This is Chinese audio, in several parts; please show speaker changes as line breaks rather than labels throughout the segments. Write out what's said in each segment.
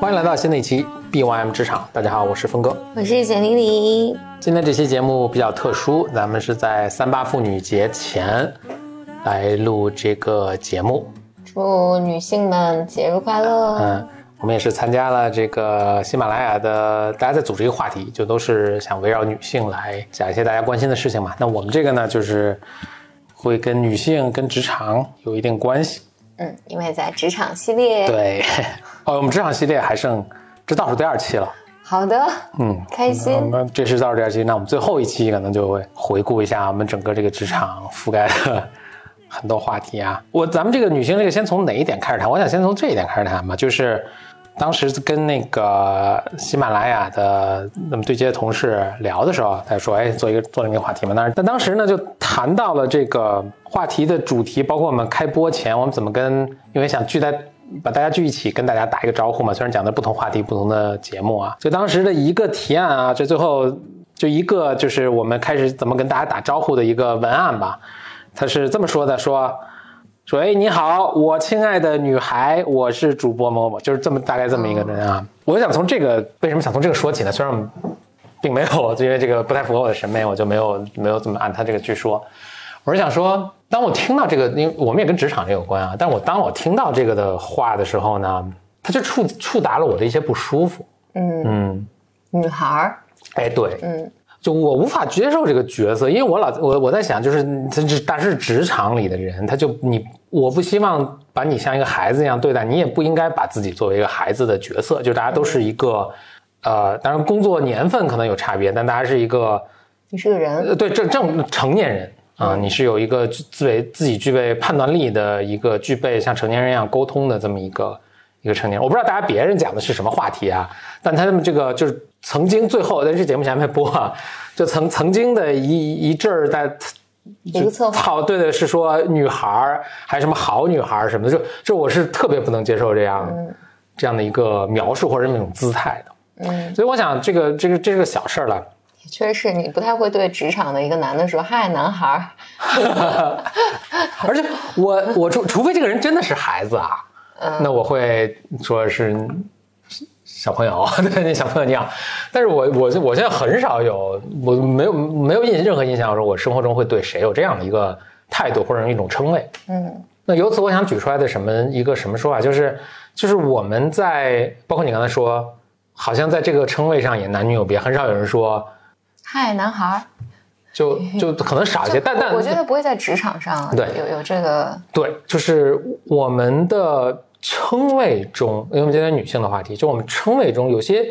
欢迎来到新的一期 BYM 职场，大家好，我是峰哥，
我是简玲玲。
今天这期节目比较特殊，咱们是在三八妇女节前来录这个节目。
祝女性们节日快乐！
嗯，我们也是参加了这个喜马拉雅的，大家在组织一个话题，就都是想围绕女性来讲一些大家关心的事情嘛。那我们这个呢，就是会跟女性、跟职场有一定关系。
嗯，因为在职场系列。
对，哦，我们职场系列还剩这倒数第二期了。
好的，
嗯，
开心。
我们这是倒数第二期，那我们最后一期可能就会回顾一下我们整个这个职场覆盖的很多话题啊。我咱们这个女性这个先从哪一点开始谈？我想先从这一点开始谈吧，就是当时跟那个喜马拉雅的那么对接的同事聊的时候，他说：“哎，做一个做了一个话题嘛。”但是但当时呢就谈到了这个话题的主题，包括我们开播前我们怎么跟，因为想聚在。把大家聚一起，跟大家打一个招呼嘛。虽然讲的不同话题、不同的节目啊，就当时的一个提案啊，这最后就一个就是我们开始怎么跟大家打招呼的一个文案吧。他是这么说的：说说，哎，你好，我亲爱的女孩，我是主播某某，就是这么大概这么一个人啊。我想从这个为什么想从这个说起呢？虽然并没有，因为这个不太符合我的审美，我就没有没有怎么按他这个去说。我是想说。当我听到这个，因为我们也跟职场这有关啊。但我当我听到这个的话的时候呢，它就触触达了我的一些不舒服。
嗯嗯，女孩儿，
哎对，嗯，就我无法接受这个角色，因为我老我我在想，就是他是职场里的人，他就你我不希望把你像一个孩子一样对待，你也不应该把自己作为一个孩子的角色。就大家都是一个，呃，当然工作年份可能有差别，但大家是一个，
你是个人，
对正正成年人。啊，你是有一个自为自己具备判断力的一个具备像成年人一样沟通的这么一个一个成年人。我不知道大家别人讲的是什么话题啊，但他们这个就是曾经最后在这节目前面播啊，就曾曾经的一一阵儿在
一个策
划，对对，是说女孩儿还什么好女孩儿什么的，就就我是特别不能接受这样这样的一个描述或者那种姿态的。嗯，所以我想这个这个这是个小事儿了。
确实是你不太会对职场的一个男的说“嗨，男孩儿”，
而且我我除除非这个人真的是孩子啊，那我会说是小朋友，对，那小朋友你好。但是我我我现在很少有，我没有没有印任何印象说我生活中会对谁有这样的一个态度或者一种称谓。嗯，那由此我想举出来的什么一个什么说法，就是就是我们在包括你刚才说，好像在这个称谓上也男女有别，很少有人说。
嗨，男孩，
就就可能少一些，但但
我觉得不会在职场上
对
有有这个
对，就是我们的称谓中，因为我们今天女性的话题，就我们称谓中有些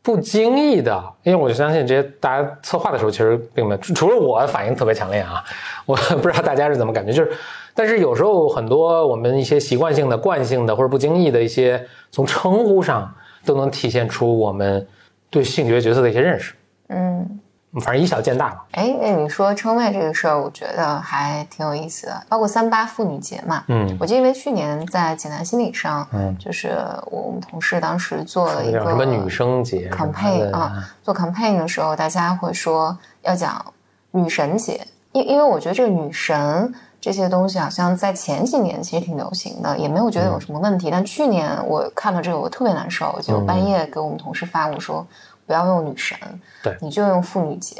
不经意的，因为我就相信这些大家策划的时候其实并没有，除了我反应特别强烈啊，我不知道大家是怎么感觉，就是但是有时候很多我们一些习惯性的、惯性的或者不经意的一些从称呼上都能体现出我们对性别角色的一些认识，嗯。反正以小见大嘛。
哎，那你说称谓这个事儿，我觉得还挺有意思的。包括三八妇女节嘛，嗯，我记得因为去年在济南心理上，嗯，就是我们同事当时做了一个
什么女生节
campaign 啊，做 campaign 的时候，大家会说要讲女神节，因因为我觉得这个女神这些东西好像在前几年其实挺流行的，也没有觉得有什么问题。但去年我看了这个，我特别难受，就半夜给我们同事发我说。不要用女神，
对，
你就用妇女节，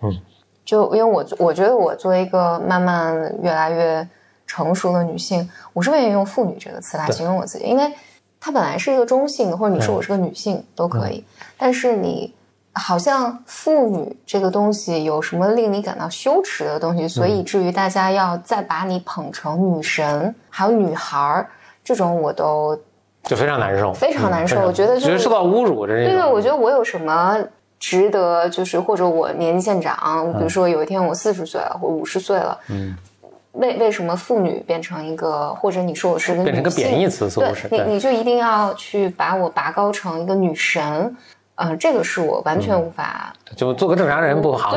嗯，就因为我我觉得我作为一个慢慢越来越成熟的女性，我是愿意用妇女这个词来形容我自己，因为它本来是一个中性的，或者你说我是个女性都可以，但是你好像妇女这个东西有什么令你感到羞耻的东西，所以以至于大家要再把你捧成女神，还有女孩儿这种我都。
就非常难受，
非常难受。我觉得
觉得受到侮辱，这
对对，我觉得我有什么值得？就是或者我年纪渐长，比如说有一天我四十岁了，或五十岁了，嗯，为为什么妇女变成一个，或者你说我是个
变成个贬义词，似乎是
你你就一定要去把我拔高成一个女神？嗯，这个是我完全无法，
就做个正常人不好，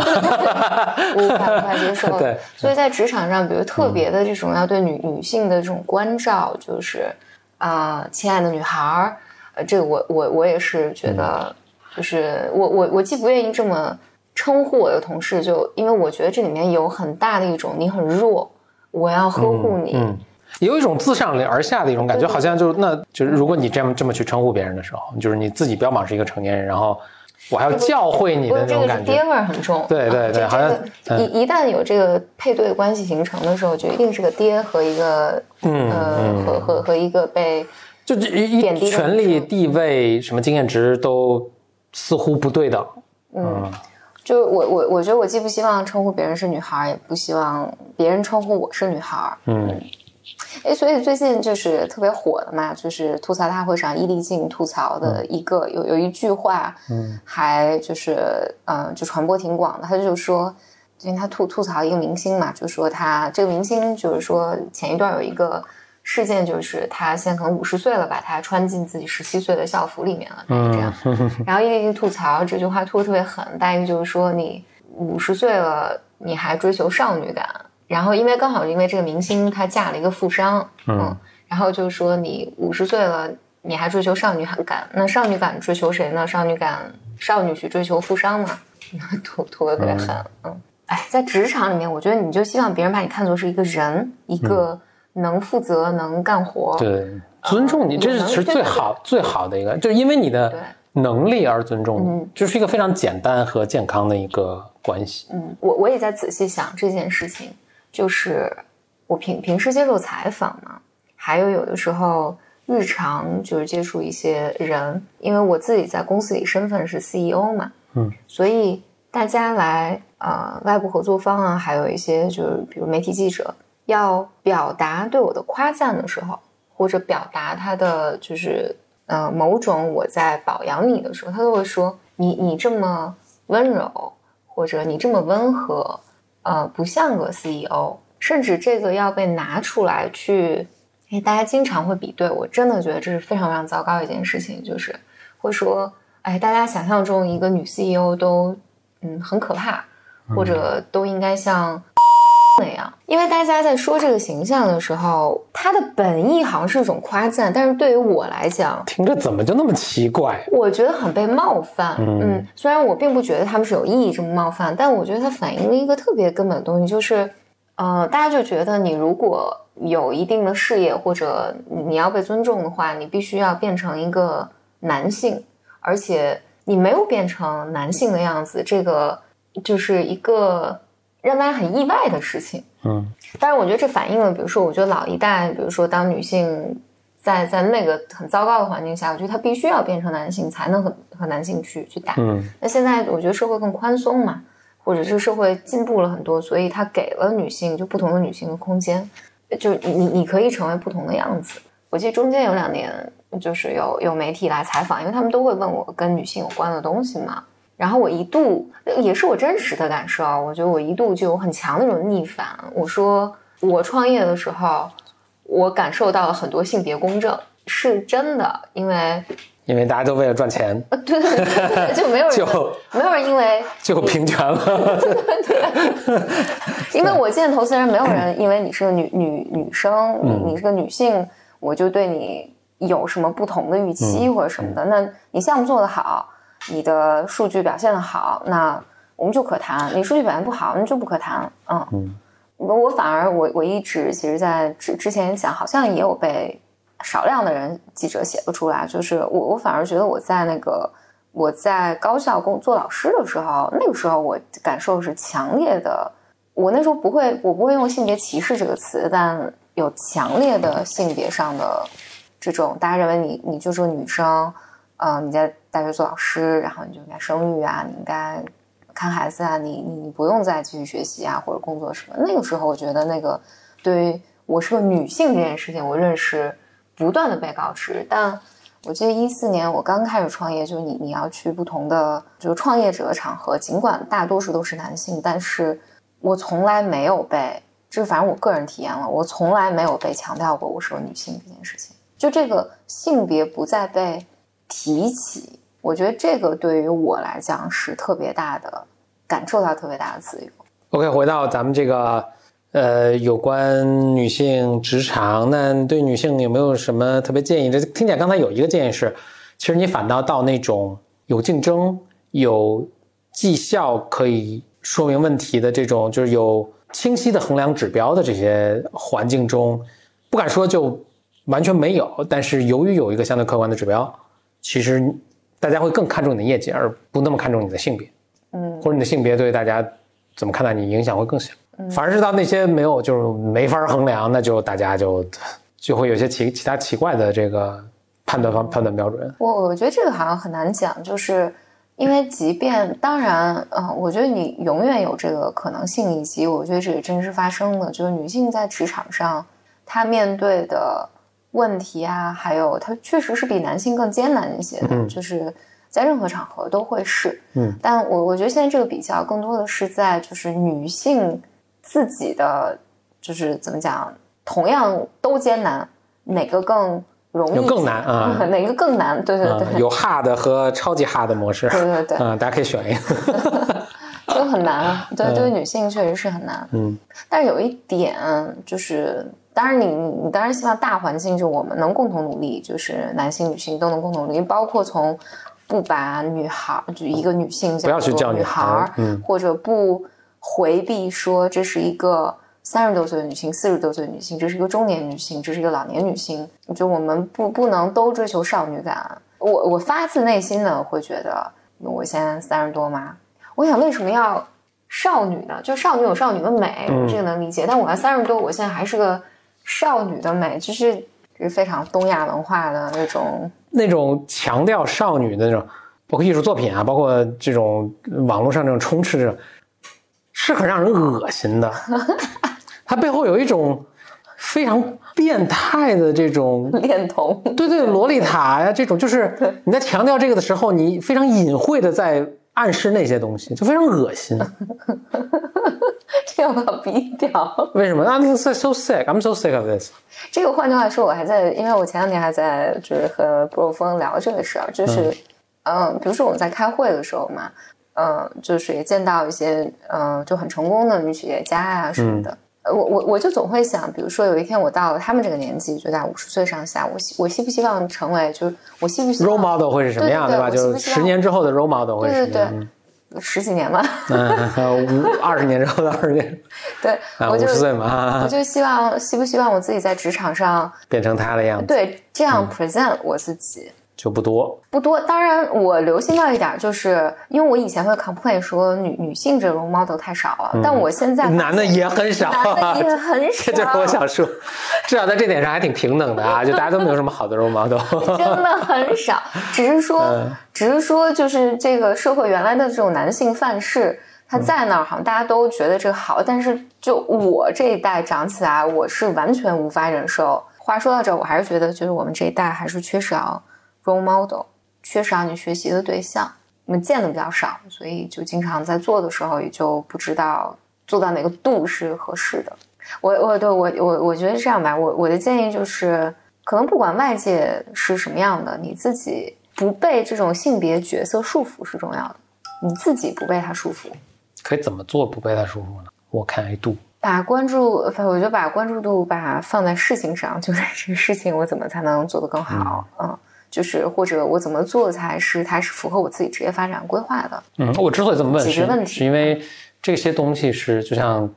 无法无法接受。
对，
所以在职场上，比如特别的这种要对女女性的这种关照，就是。啊，亲爱的女孩儿，呃，这个我我我也是觉得，就是我我我既不愿意这么称呼我的同事，就因为我觉得这里面有很大的一种你很弱，我要呵护你。
嗯，有一种自上而下的一种感觉，好像就那就是如果你这么这么去称呼别人的时候，就是你自己标榜是一个成年人，然后。我还要教会你的那种感
觉，爹味儿很重。
对对对，好
像一一旦有这个配对关系形成的时候，就一定是个爹和一个嗯呃和和和一个被
就一一权力地位什么经验值都似乎不对等。
嗯，就我我我觉得我既不希望称呼别人是女孩，也不希望别人称呼我是女孩。嗯。哎，所以最近就是特别火的嘛，就是吐槽大会上伊丽静吐槽的一个有有一句话，嗯，还就是嗯，就传播挺广的。他就说，因为他吐吐槽一个明星嘛，就说他这个明星就是说前一段有一个事件，就是他现在可能五十岁了，把他穿进自己十七岁的校服里面了，这样。然后伊丽静吐槽这句话吐的特别狠，大意就是说你五十岁了，你还追求少女感。然后，因为刚好因为这个明星她嫁了一个富商，嗯，然后就说你五十岁了，你还追求少女感？那少女感追求谁呢？少女感，少女去追求富商嘛？吐吐的特别狠，嗯，哎，在职场里面，我觉得你就希望别人把你看作是一个人，一个能负责、能干活，
对，尊重你，这是其实最好最好的一个，就因为你的能力而尊重你，就是一个非常简单和健康的一个关系。
嗯，我我也在仔细想这件事情。就是我平平时接受采访嘛，还有有的时候日常就是接触一些人，因为我自己在公司里身份是 CEO 嘛，嗯，所以大家来呃外部合作方啊，还有一些就是比如媒体记者要表达对我的夸赞的时候，或者表达他的就是呃某种我在表扬你的时候，他都会说你你这么温柔，或者你这么温和。呃，不像个 CEO，甚至这个要被拿出来去，哎，大家经常会比对，我真的觉得这是非常非常糟糕一件事情，就是会说，哎，大家想象中一个女 CEO 都，嗯，很可怕，或者都应该像。那样，因为大家在说这个形象的时候，他的本意好像是一种夸赞，但是对于我来讲，
听着怎么就那么奇怪？
我觉得很被冒犯。嗯，虽然我并不觉得他们是有意义这么冒犯，但我觉得它反映了一个特别根本的东西，就是，呃，大家就觉得你如果有一定的事业或者你要被尊重的话，你必须要变成一个男性，而且你没有变成男性的样子，这个就是一个。让大家很意外的事情，嗯，但是我觉得这反映了，比如说，我觉得老一代，比如说当女性在在那个很糟糕的环境下，我觉得她必须要变成男性才能和和男性去去打。嗯，那现在我觉得社会更宽松嘛，或者这个社会进步了很多，所以它给了女性就不同的女性的空间，就你你你可以成为不同的样子。我记得中间有两年，就是有有媒体来采访，因为他们都会问我跟女性有关的东西嘛。然后我一度也是我真实的感受，我觉得我一度就有很强的那种逆反。我说我创业的时候，我感受到了很多性别公正，是真的，因为
因为大家都为了赚钱，
对对对，就没有人就没有人因为
就平权了，
对，因为我见投资人，没有人因为你是个女女女生，你你是个女性，我就对你有什么不同的预期或者什么的。那你项目做得好。你的数据表现的好，那我们就可谈；你数据表现不好，那就不可谈。嗯，我我反而我我一直其实，在之之前讲，好像也有被少量的人记者写不出来。就是我我反而觉得我在那个我在高校工做老师的时候，那个时候我感受是强烈的。我那时候不会我不会用性别歧视这个词，但有强烈的性别上的这种，大家认为你你就是个女生。嗯，你在大学做老师，然后你就应该生育啊，你应该看孩子啊，你你你不用再继续学习啊，或者工作什么。那个时候，我觉得那个对于我是个女性这件事情，我认识不断的被告知。但我记得一四年我刚开始创业，就是你你要去不同的就是创业者的场合，尽管大多数都是男性，但是我从来没有被，这反正我个人体验了，我从来没有被强调过我是个女性这件事情。就这个性别不再被。提起，我觉得这个对于我来讲是特别大的，感受到特别大的自由。
OK，回到咱们这个呃，有关女性职场，那对女性有没有什么特别建议？这听起来刚才有一个建议是，其实你反倒到那种有竞争、有绩效可以说明问题的这种，就是有清晰的衡量指标的这些环境中，不敢说就完全没有，但是由于有一个相对客观的指标，其实大家会更看重你的业绩，而不那么看重你的性别，
嗯
或者你的性别对大家怎么看待你影响会更小。反而是到那些没有就是没法衡量，那就大家就就会有些其其他奇怪的这个判断方判断标准。
我我觉得这个好像很难讲，就是因为即便当然，呃，我觉得你永远有这个可能性，以及我觉得这也真实发生的，就是女性在职场上她面对的问题啊，还有它确实是比男性更艰难一些的，
嗯
就是在任何场合都会是。
嗯，
但我我觉得现在这个比较更多的是在就是女性自己的，就是怎么讲，同样都艰难，哪个更容易？
有更难啊
哪个更难？对对对，
嗯，有 hard 和超级 hard 模式。
对对对
嗯，大家可以选一个。
就很难啊。对，
嗯
对于女性确实是很难。
嗯
但是有一点就是，当然你你你当然希望大环境就我们能共同努力，就是男性女性都能共同努力，包括从不把女孩就一个女性
不要去叫
女
女孩儿嗯
或者不回避说这是一个。三十多岁的女性，四十多岁的女性，这是一个中年女性，这是一个老年女性。就我们不不能都追求少女感。我我发自内心的会觉得，我现在三十多嘛，我想为什么要少女呢？就少女有少女的美，这个能理解。但我要三十多，我现在还是个少女的美，就是非常东亚文化的那种。
那种强调少女的那种，包括艺术作品啊，包括这种网络上这种充斥着，是很让人恶心的。它背后有一种非常变态的这种
恋童，
对对，洛丽塔呀，这种就是你在强调这个的时候，你非常隐晦的在暗示那些东西，就非常恶心。
要逼掉。
为什么？I'm so so sick. I'm so sick of this.
这个换句话说，我还在，因为我前两天还在就是和布洛峰聊这个事儿，就是嗯、比如说我们在开会的时候嘛，嗯、就是也见到一些嗯、就很成功的女企业家啊什么的。呃我我我就总会想，比如说有一天我到了他们这个年纪，就在五十岁上下，我希我希不希望成为，就是我希不希望
Role model 会是什么样，吧？
对对对
就是十年之后的 role model 会是什么样？
十几年吧，
嗯，五二十年之后的二十年。
对，
啊，
我就
五十岁嘛，
我
啊
就希望希不希望我自己在职场上
变成他的样子。
对这
嗯。
样 present 我自己。
就不多。
不多，当然我留心到一点，就是因为我以前会 complain 说女女性这 role model 太少了，但我现在
男的也很少，
男的也很少，
这就是我想说，至少在这点上还挺平等的啊，就大家都没有什么好的 role model。
真的很少，只是说，
嗯
只是说，就是这个社会原来的这种男性范式，他在那儿，好像大家都觉得这个好，但是就我这一代长起来，我是完全无法忍受。话说到这儿，我还是觉得，就是我们这一代还是缺少 role model，缺少你学习的对象。我们见的比较少，所以就经常在做的时候，也就不知道做到哪个度是合适的。我我对我我我觉得这样吧，我我的建议就是，可能不管外界是什么样的，你自己不被这种性别角色束缚是重要的，你自己不被它束缚，
可以怎么做不被他束缚呢？我看 A 度。
把关注，我就把关注度把放在事情上，就是这个事情我怎么才能做得更好，嗯。就是或者我怎么做才是它是符合我自己职业发展规划的，
嗯，我之所以这么问是，
解决问题
是因为这些东西是就像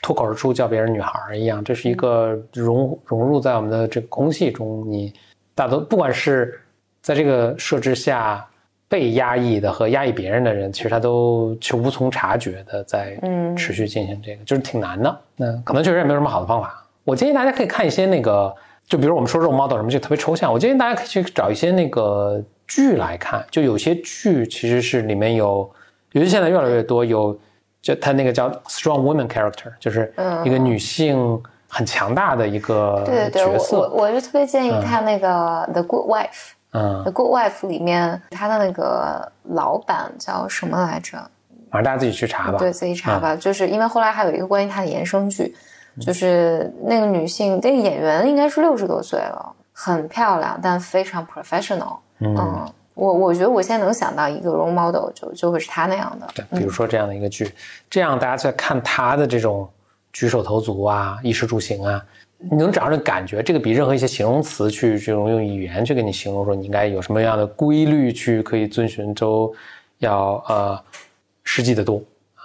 脱口而出叫别人女孩儿一样，这是一个融融入在我们的这个空气中。你大多不管是在这个设置下被压抑的和压抑别人的人，其实他都其实无从察觉的在
嗯
持续进行这个，就是挺难的。那可能确实也没有什么好的方法。我建议大家可以看一些那个，就比如我们说 role model 什么，就特别抽象。我建议大家可以去找一些那个剧来看，就有些剧其实是里面有，尤其现在越来越多有，就它那个叫 strong women character，就是一个女性很强大的一个
嗯对对对，我
角色。
我我就特别建议看那个 The Good Wife，
嗯
，The Good Wife 里面，他的那个老板叫什么来着？
反正大家自己去查吧。
对自己查吧。就是因为后来还有一个关于他的衍生剧，就是那个女性，那个演员应该是六十多岁了，很漂亮，但非常 professional。嗯，我我觉得我现在能想到一个 role model，就就会是她那样的。
对，比如说这样的一个剧，这样大家在看她的这种举手投足啊，衣食住行啊，你能找到那感觉。这个比任何一些形容词去这种用语言去给你形容说你应该有什么样的规律去可以遵循，都要呃实际的多。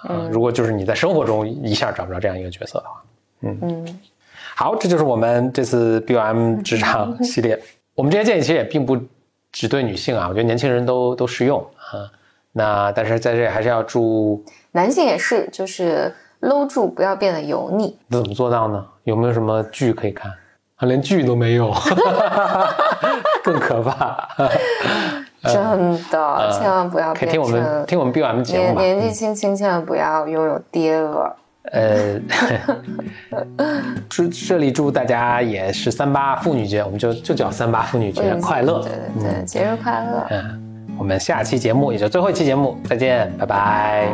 嗯，如果就是你在生活中一下找不着这样一个角色的话，嗯嗯，好，这就是我们这次 BOM 职场系列。我们这些建议其实也并不只对女性啊，我觉得年轻人都都适用啊。那但是在这里还是要祝
男性也是，就是搂住不要变得油腻。
那怎么做到呢？有没有什么剧可以看？啊，连剧都没有，更可怕。
真的，千万不要
可以听我们听我们 B M 节目
年纪轻轻千万不要拥有爹味儿。呃，
祝这里祝大家也是三八妇女节，我们就就叫三八妇女节快乐，
对对对，节日快乐。
嗯，我们下期节目也就最后一期节目再见，拜拜。